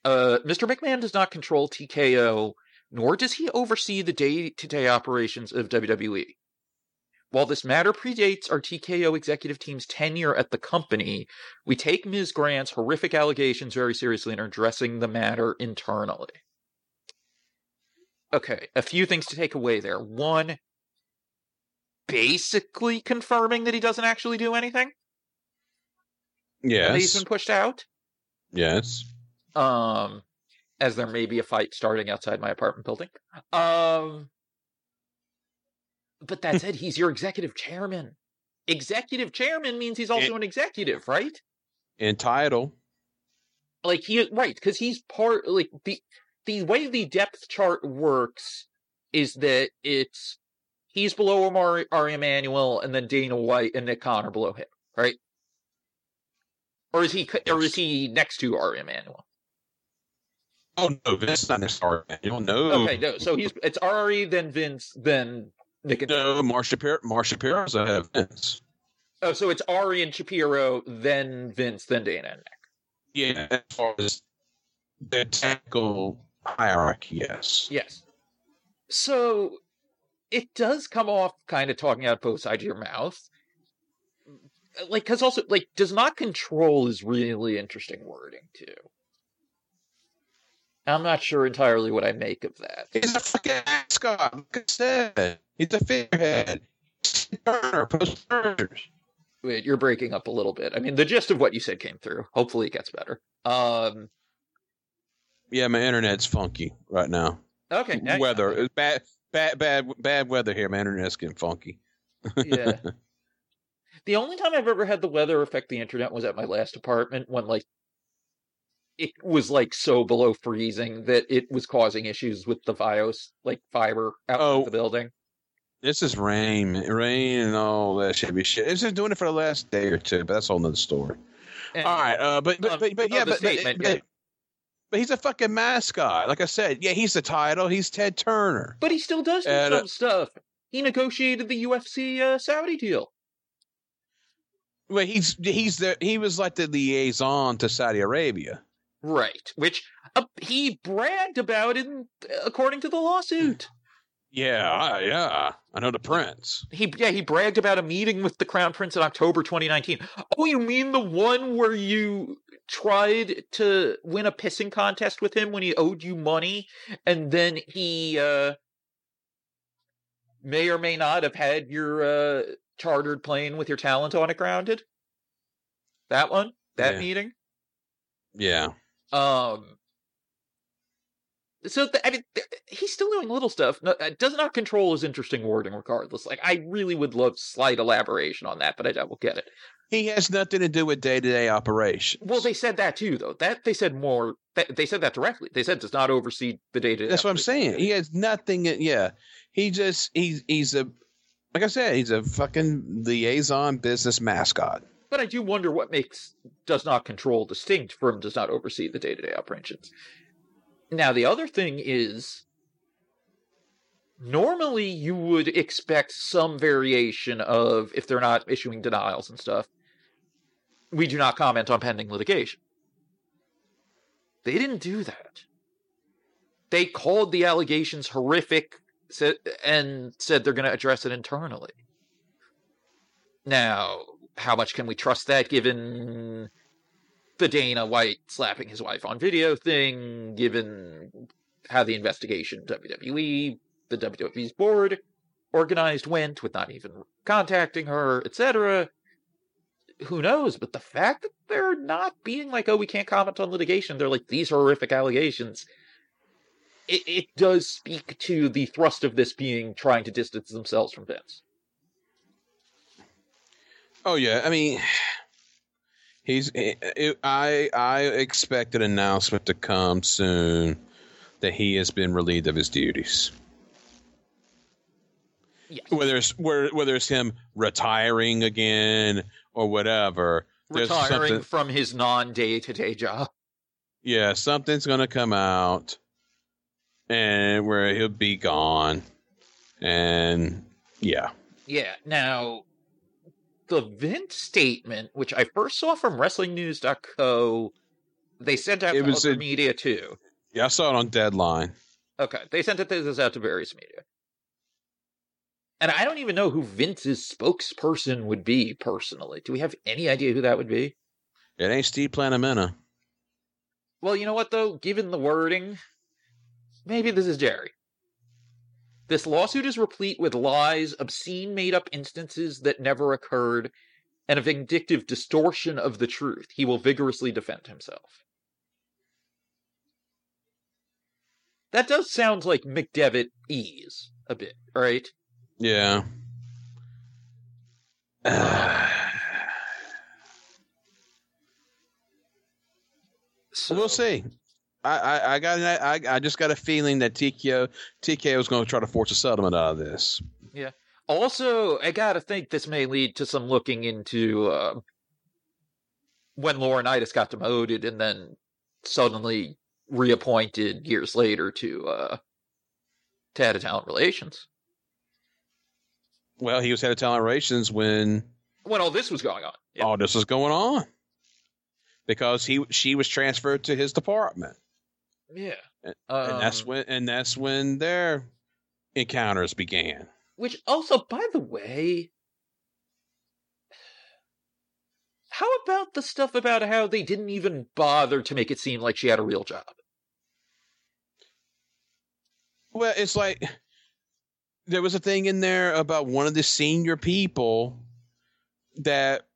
Uh, Mr. McMahon does not control TKO, nor does he oversee the day to day operations of WWE. While this matter predates our TKO executive team's tenure at the company, we take Ms. Grant's horrific allegations very seriously and are addressing the matter internally. Okay, a few things to take away there. One, basically confirming that he doesn't actually do anything. and that he's Yes. been pushed out. Yes. Um, as there may be a fight starting outside my apartment building. Um, but that [LAUGHS] said, he's your executive chairman. Executive chairman means he's also It- an executive, right? In title. Like he right because he's part like the the way the depth chart works is that it's he's below Ari, Ari Emanuel and then Dana White and Nick Connor below him, right? Or is he or is he next to Ari Emanuel? Oh no, Vince not necessarily. You don't know. Okay, no. So he's it's Ari, then Vince, then Nick. And, No, Mark Shapiro. Mark Shapiro's ahead of Vince. oh, so it's Ari and Shapiro, then Vince, then Dana and Nick. Yeah, as far as the technical hierarchy, yes. Yes. So it does come off kind of talking out both sides of your mouth. Like, because also, like, does not control is really interesting wording, too. I'm not sure entirely what I make of that. He's a freaking mascot. Like I said, he's a figurehead. Turner, post Wait, you're breaking up a little bit. I mean, the gist of what you said came through. Hopefully it gets better. Um, Yeah, my internet's funky right now. okay. now weather, it's bad, bad, bad, bad weather here. My internet's getting funky. yeah. [LAUGHS] The only time I've ever had the weather affect the internet was at my last apartment when, like, it was like so below freezing that it was causing issues with the FiOS, like fiber out Oh. the building. This is rain, rain, and all that be shit. It's just doing it for the last day or two, but that's a whole nother story. And- All right, uh, but but Um, but, but oh, yeah, but, but, statement, but, yeah. but he's a fucking mascot. Like I said, yeah, he's the title. He's Ted Turner. But he still does do And, uh, some stuff. He negotiated the UFC uh, Saudi deal. Well, he's he's the he was like the liaison to Saudi Arabia. Right. Which uh, he bragged about in according to the lawsuit. Yeah, I, yeah, I know the prince. He yeah, he bragged about a meeting with the crown prince in October 2019. Oh, you mean the one where you tried to win a pissing contest with him when he owed you money and then he uh may or may not have had your uh chartered plane with your talent on it grounded? That one? That Yeah. meeting? Yeah, Um. So th- I mean, th- he's still doing little stuff. No, uh, does not control his interesting wording, regardless. Like I really would love slight elaboration on that, but I we'll get it. he has nothing to do with day to day operations. Well, they said that too, though. That they said more. That, they said that directly. They said does not oversee the day to day. That's what I'm saying. He has nothing. Yeah, he just he's he's a like I said, he's a fucking liaison business mascot. But I do wonder what makes does not control distinct from does not oversee the day to day operations. Now, the other thing is normally you would expect some variation of if they're not issuing denials and stuff. We do not comment on pending litigation. They didn't do that. They called the allegations horrific and said they're going to address it internally. Now, how much can we trust that given the Dana White slapping his wife on video thing, given how the investigation WWE, the WWE's board organized went with not even contacting her, etc. Who knows? But the fact that they're not being like, oh, we can't comment on litigation, they're like, these horrific allegations. It, it does speak to the thrust of this being trying to distance themselves from Vince. Oh yeah, I mean, [SIGHS] he's. Eh, eh, it, I I expect an announcement to come soon that he has been relieved of his duties. Yes. whether it's where- whether it's him retiring again or whatever. Retiring from his non day to day job. Yeah, something's gonna come out, and where he'll be gone, and yeah, Yeah. Now, the Vince statement, which I first saw from WrestlingNews.co, they sent out It to was other a- media too. yeah, I saw it on Deadline. Okay, they sent it this out to various media. And I don't even know who Vince's spokesperson would be personally. Do we have any idea who that would be? It ain't Steve Planamenta. Well, you know what though? Given the wording, maybe this is Jerry. This lawsuit is replete with lies, obscene made up instances that never occurred, and a vindictive distortion of the truth. He will vigorously defend himself. That does sound like McDevitt ease a bit, right? Yeah. So, [SIGHS] we'll see. I, I, I got I, I just got a feeling that TKO TKO is going to try to force a settlement out of this. Yeah. Also, I gotta think this may lead to some looking into uh, when Laurinaitis got demoted and then suddenly reappointed years later to uh, to head of talent relations. Well, he was head of talent relations when When all this was going on. Yeah. all this was going on because he she was transferred to his department, yeah. and, and that's Um, when and that's when their encounters began. Which also, by the way, how about the stuff about how they didn't even bother to make it seem like she had a real job? Well, it's like there was a thing in there about one of the senior people that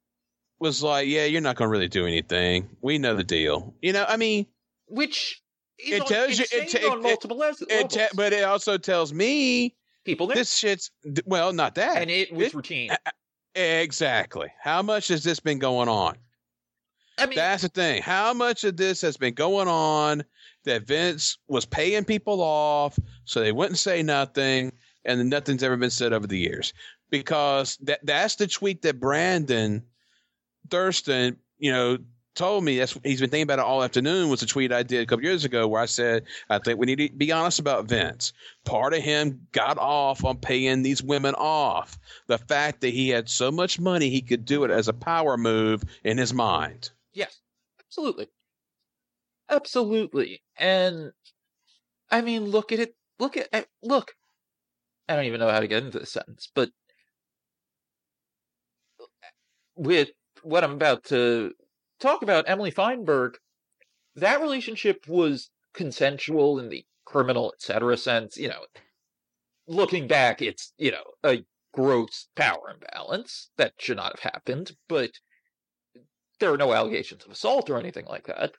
was like, "Yeah, you're not going to really do anything. We know the deal." You know, I mean, Which It on- tells you- it insane ta- on it- multiple levels. it te- but it also tells me people this shit's well, not that and it was it- routine. exactly. How much has this been going on? I mean, That's the thing. How much of this has been going on that Vince was paying people off so they wouldn't say nothing, and then nothing's ever been said over the years? Because that that's the tweet that Brandon Thurston, you know, told me. That's he's been thinking about it all afternoon. Was a tweet I did a couple years ago where I said I think we need to be honest about Vince. Part of him got off on paying these women off. The fact that he had so much money he could do it as a power move in his mind. yes, absolutely, absolutely. And I mean, look at it. Look at at- look. I don't even know how to get into this sentence, but with what I'm about to talk about, Emily Feinberg, that relationship was consensual in the criminal, etc. sense. You know, looking back, it's you know a gross power imbalance that should not have happened, but there are no allegations of assault or anything like that.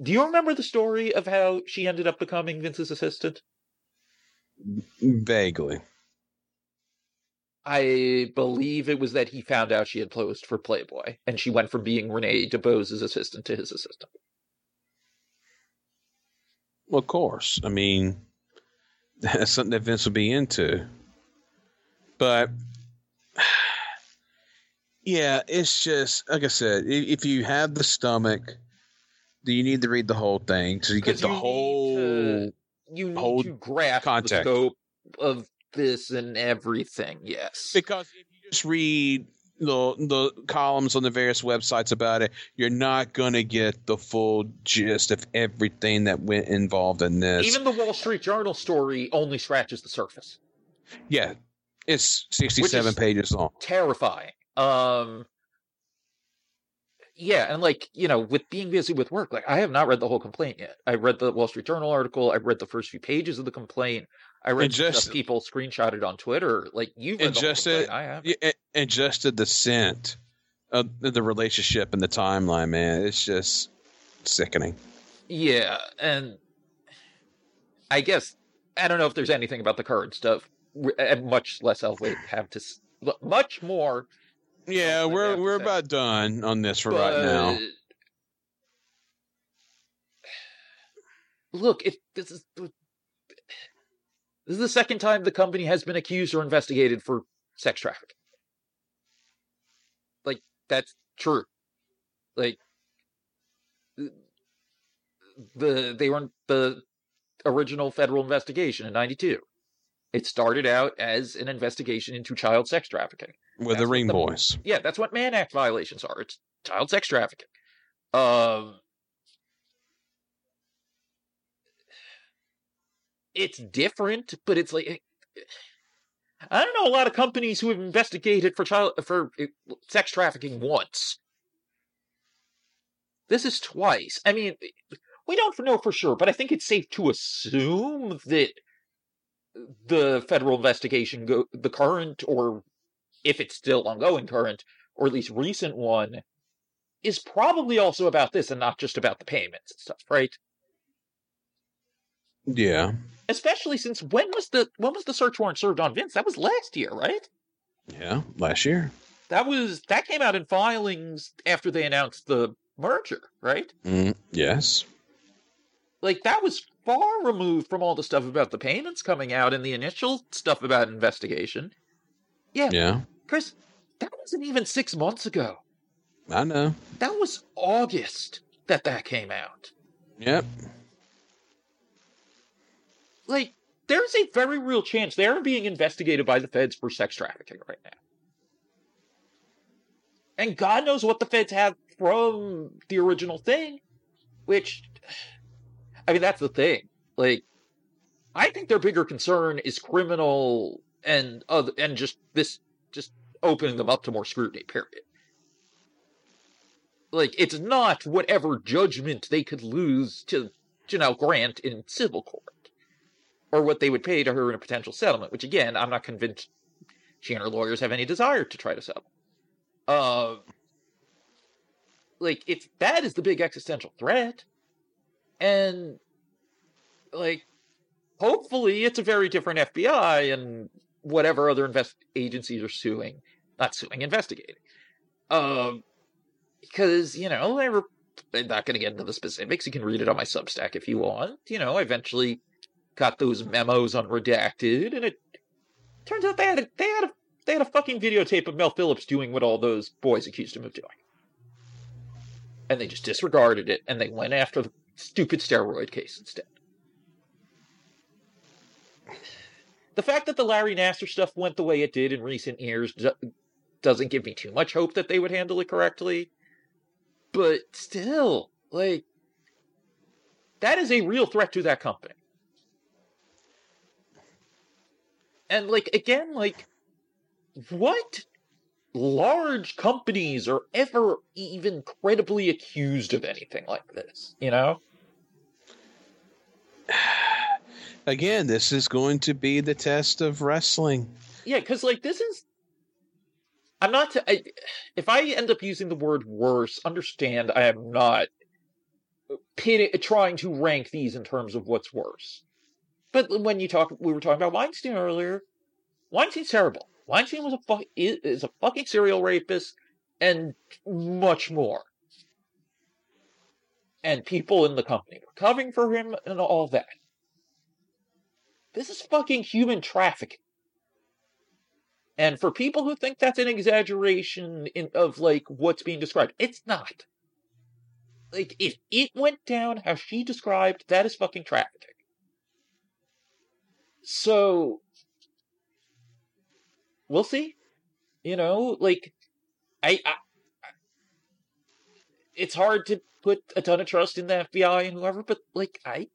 Do you remember the story of how she ended up becoming Vince's assistant? Vaguely. I believe it was that he found out she had posed for Playboy, and she went from being Renee DeBose's assistant to his assistant. Well, of course. I mean, [LAUGHS] that's something that Vince would be into. But [SIGHS] yeah, it's just like I said. If you have the stomach, do you need to read the whole thing so you get the you need whole? to- You need whole to grasp context. the scope of this and everything. Yes, Because if you just read the the columns on the various websites about it, you're not going to get the full gist of everything that went involved in this. even the Wall Street Journal story only scratches the surface. yeah, it's 67 is- pages long. terrifying. Um yeah, and like, you know, with being busy with work, like I have not read the whole complaint yet. I read the Wall Street Journal article, I read the first few pages of the complaint. I read just- stuff people screenshotted on Twitter. Like you've read And the whole just I have. Yeah, and- and just the scent of the- relationship and the timeline, man, it's just sickening. Yeah, and I guess I don't know if there's anything about the current stuff, and much less else we have to much more Yeah, we we're we're about done on this for right now. [SIGHS] Look, if this is This is the second time the company has been accused or investigated for sex trafficking. Like, that's true. Like, the they were the original federal investigation in 92 it started out as an investigation into child sex trafficking with the Ring the- Boys. yeah that's what mann act violations are it's child sex trafficking um it's different but it's like i don't know a lot of companies who have investigated for child for uh, sex trafficking once. This is twice. I mean we don't know for sure but i think it's safe to assume that the federal investigation go the current or if it's still ongoing current or at least recent one is probably also about this and not just about the payments and stuff right? Yeah. Especially since when was the when was the search warrant served on Vince? That was last year, right? Yeah. Last year. That was that came out in filings after they announced the merger, right? Mm, yes. Like that was far removed from all the stuff about the payments coming out and the initial stuff about investigation. Yeah, Yeah. Chris, that wasn't even six months ago. I know. That was August that that came out. Yep. Like, there's a very real chance they're being investigated by the feds for sex trafficking right now. And God knows what the feds have from the original thing, which, I mean, that's the thing. Like, I think their bigger concern is criminal and other, and just this, just opening them up to more scrutiny, period. Like, it's not whatever judgment they could lose to Janelle Grant in civil court or what they would pay to her in a potential settlement, which again, I'm not convinced she and her lawyers have any desire to try to settle. Uh, like, if that is the big existential threat, and, like, hopefully it's a very different FBI and whatever other invest- agencies are suing, not suing, investigating. Um, because, you know, they were, I'm not going to get into the specifics. You can read it on my Substack if you want. You know, eventually got those memos unredacted, and it turns out they had a, they had a they had a fucking videotape of Mel Phillips doing what all those boys accused him of doing, and they just disregarded it, and they went after the stupid steroid case instead. The fact that the Larry Nassar stuff went the way it did in recent years do- doesn't give me too much hope that they would handle it correctly, but still, like, that is a real threat to that company. And like again, like what large companies are ever even credibly accused of anything like this, you know? [SIGHS] Again, this is going to be the test of wrestling. Yeah, because like this is. I'm not. T- I, if I end up using the word worse, understand I am not trying to rank these in terms of what's worse. But when you talk, we were talking about Weinstein earlier. Weinstein's terrible. Weinstein was a fu- is, is a fucking serial rapist, and much more. And people in the company were covering for him and all that. This is fucking human trafficking. And for people who think that's an exaggeration in, of like what's being described, it's not. Like if it went down how she described, that is fucking trafficking. So we'll see. You know, like I, I it's hard to put a ton of trust in the FBI and whoever, but like I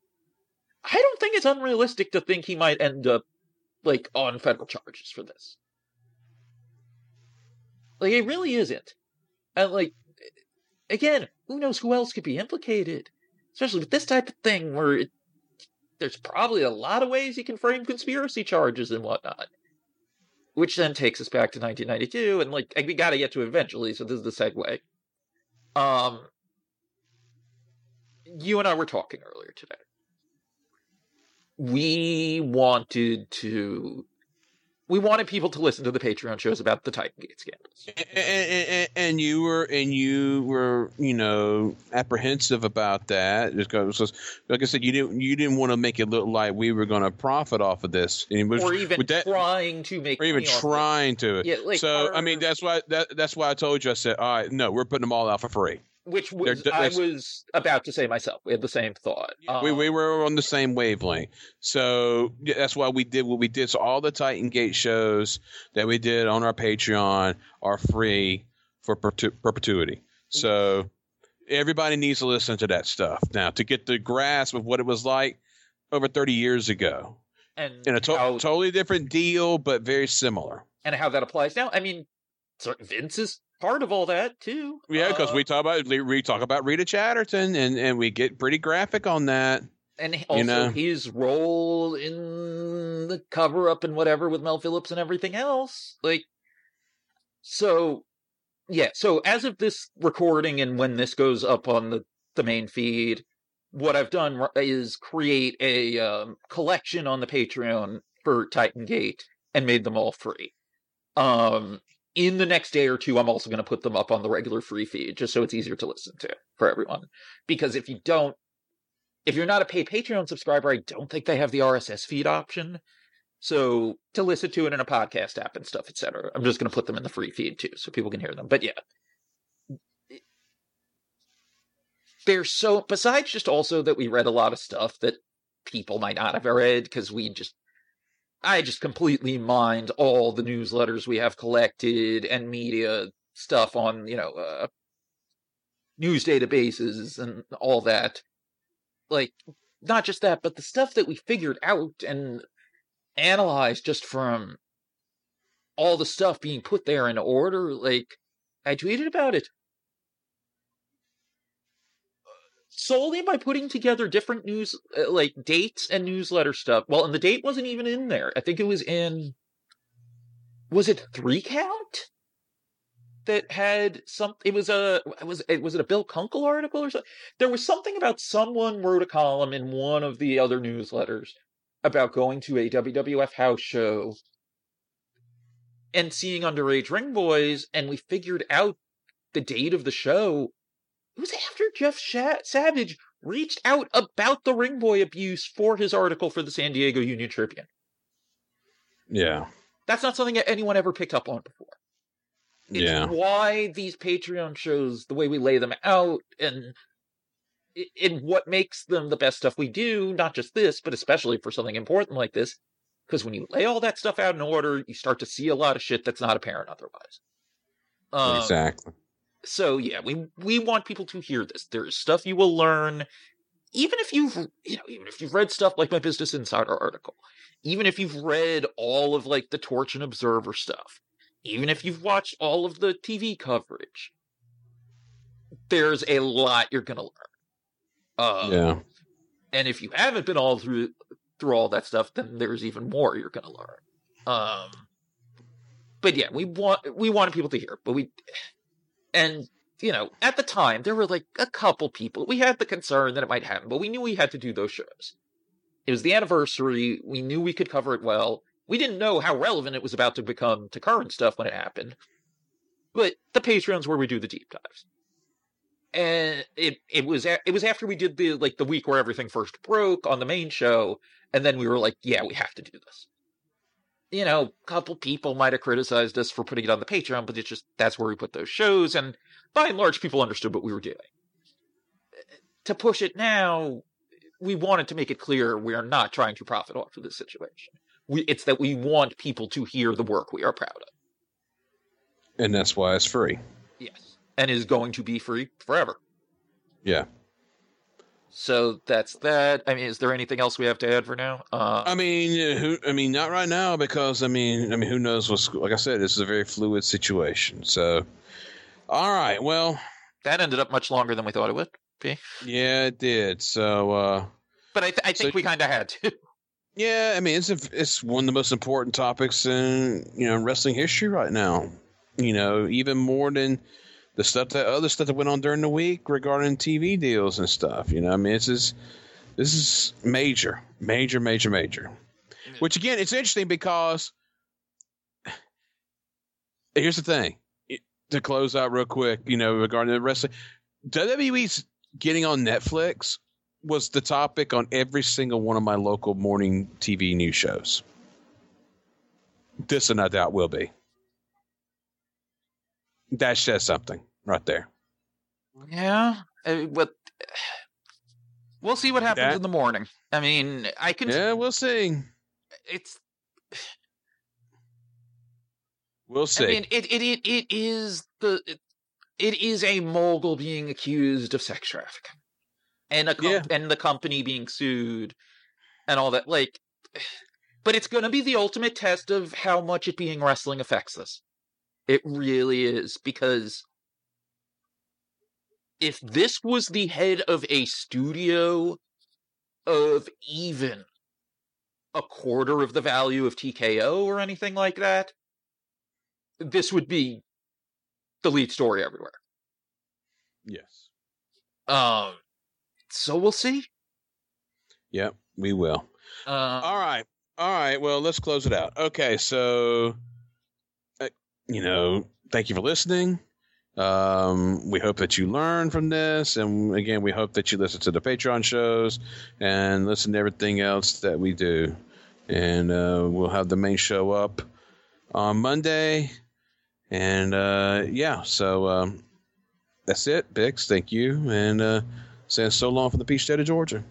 I don't think it's unrealistic to think he might end up like on federal charges for this. Like it really isn't. And like again, who knows who else could be implicated? Especially with this type of thing where it, there's probably a lot of ways you can frame conspiracy charges and whatnot. Which then takes us back to 1992, and like we got to get to eventually, so this is the segue. Um, you and I were talking earlier today. We wanted to we wanted people to listen to the Patreon shows about the Titan Gate scandals. And, and, and, you were and you were you know apprehensive about that. Because like I said you didn't you didn't want to make it look like we were going to profit off of this. Which, or even that, trying to make or even trying to. Yeah, like so our, I mean that's why that, that's why I told you I said all right no we're putting them all out for free which was I was about to say myself. We had the same thought. Um, we we were on the same wavelength, so that's why we did what we did. So all the Titan Gate shows that we did on our Patreon are free for perpetuity. So everybody needs to listen to that stuff now to get the grasp of what it was like over 30 years ago. And in a to- how, totally different deal, but very similar. And how that applies now. I mean, Vince is part of all that too. Yeah, because uh, we talk about we talk about Rita Chatterton, and and we get pretty graphic on that. And also you know? his role in the cover up and whatever with Mel Phillips and everything else. Like, so yeah. So as of this recording and when this goes up on the the main feed, what I've done is create a um, collection on the Patreon for Titan Gate and made them all free. Um, in the next day or two, I'm also going to put them up on the regular free feed just so it's easier to listen to for everyone. Because if you don't, if you're not a paid Patreon subscriber, I don't think they have the RSS feed option. So to listen to it in a podcast app and stuff, etc. I'm just going to put them in the free feed too, so people can hear them. But yeah, they're so. Besides, just also that we read a lot of stuff that people might not have read because we just I just completely mined all the newsletters we have collected and media stuff on, you know, uh, news databases and all that. Like, not just that, but the stuff that we figured out and analyzed just from all the stuff being put there in order. Like, I tweeted about it. Solely by putting together different news uh, like dates and newsletter stuff. Well, and the date wasn't even in there. I think it was in was it 3 count that had some it was a was it was it a Bill Kunkel article or something. There was something about someone wrote a column in one of the other newsletters about going to a WWF house show and seeing underage ring boys and we figured out the date of the show it was after Jeff Sha- Savage reached out about the ring boy abuse for his article for the San Diego Union Tribune. Yeah. That's not something that anyone ever picked up on before. It's yeah. why these Patreon shows, the way we lay them out, and in what makes them the best stuff we do, not just this, but especially for something important like this. Because when you lay all that stuff out in order, you start to see a lot of shit that's not apparent otherwise. Um, exactly so yeah, we we want people to hear this. There is stuff you will learn, even if you've you know even if you've read stuff like my Business Insider article, even if you've read all of like the Torch and Observer stuff, even if you've watched all of the TV coverage, there's a lot you're gonna learn. Um, yeah, and if you haven't been all through through all that stuff, then there's even more you're gonna learn. Um, but yeah, we want we wanted people to hear, but we and, you know, at the time, there were like a couple people. We had the concern that it might happen, but we knew we had to do those shows. It was the anniversary. We knew we could cover it well. We didn't know how relevant it was about to become to current stuff when it happened. But the Patreon's where we do the deep dives. And it it was a, it was after we did the like the week where everything first broke on the main show, and then we were like, yeah, we have to do this you know, a couple people might have criticized us for putting it on the Patreon, but it's just that's where we put those shows, and by and large, people understood what we were doing. To push it now, we wanted to make it clear we are not trying to profit off of this situation. We, it's that we want people to hear the work we are proud of. And that's why it's free. Yes. And is going to be free forever. Yeah. So that's that. I mean, is there anything else we have to add for now? Uh, I mean, who? I mean, not right now because I mean, I mean, who knows what's? Like I said, this is a very fluid situation. So, all right. Well, that ended up much longer than we thought it would be. Yeah, it did. So, uh, but I, th- I think so, we kind of had to. [LAUGHS] Yeah, I mean, it's a, it's one of the most important topics in you know wrestling history right now. You know, even more than the stuff that other stuff that went on during the week regarding TV deals and stuff. You know, I mean, this is this is major, major, major, major. Which again, it's interesting because here's the thing it- to close out real quick, you know, regarding the wrestling, WWE's getting on Netflix was the topic on every single one of my local morning TV news shows. This, and I doubt, will be. That says something right there. Yeah, eh, but [SIGHS] we'll see what happens That- in the morning. I mean, I can. Yeah, we'll see. It's. [SIGHS] We'll see. I mean, it it it, it is the. It, it is a mogul being accused of sex trafficking, and a com- Yeah. and the company being sued, and all that. Like, [SIGHS] but it's going to be the ultimate test of how much it being wrestling affects this. It really is because if this was the head of a studio of even a quarter of the value of TKO or anything like that, this would be the lead story everywhere. yes. Um, so we'll see. Yep, we will. Uh, All right. All right. Well, let's close it out. Okay. So, you know, thank you for listening. Um, we hope that you learn from this. And again, we hope that you listen to the Patreon shows and listen to everything else that we do. And uh, we'll have the main show up on Monday. And uh, yeah, so um, that's it, Bix. Thank you. And uh, saying so long from the Peach State of Georgia.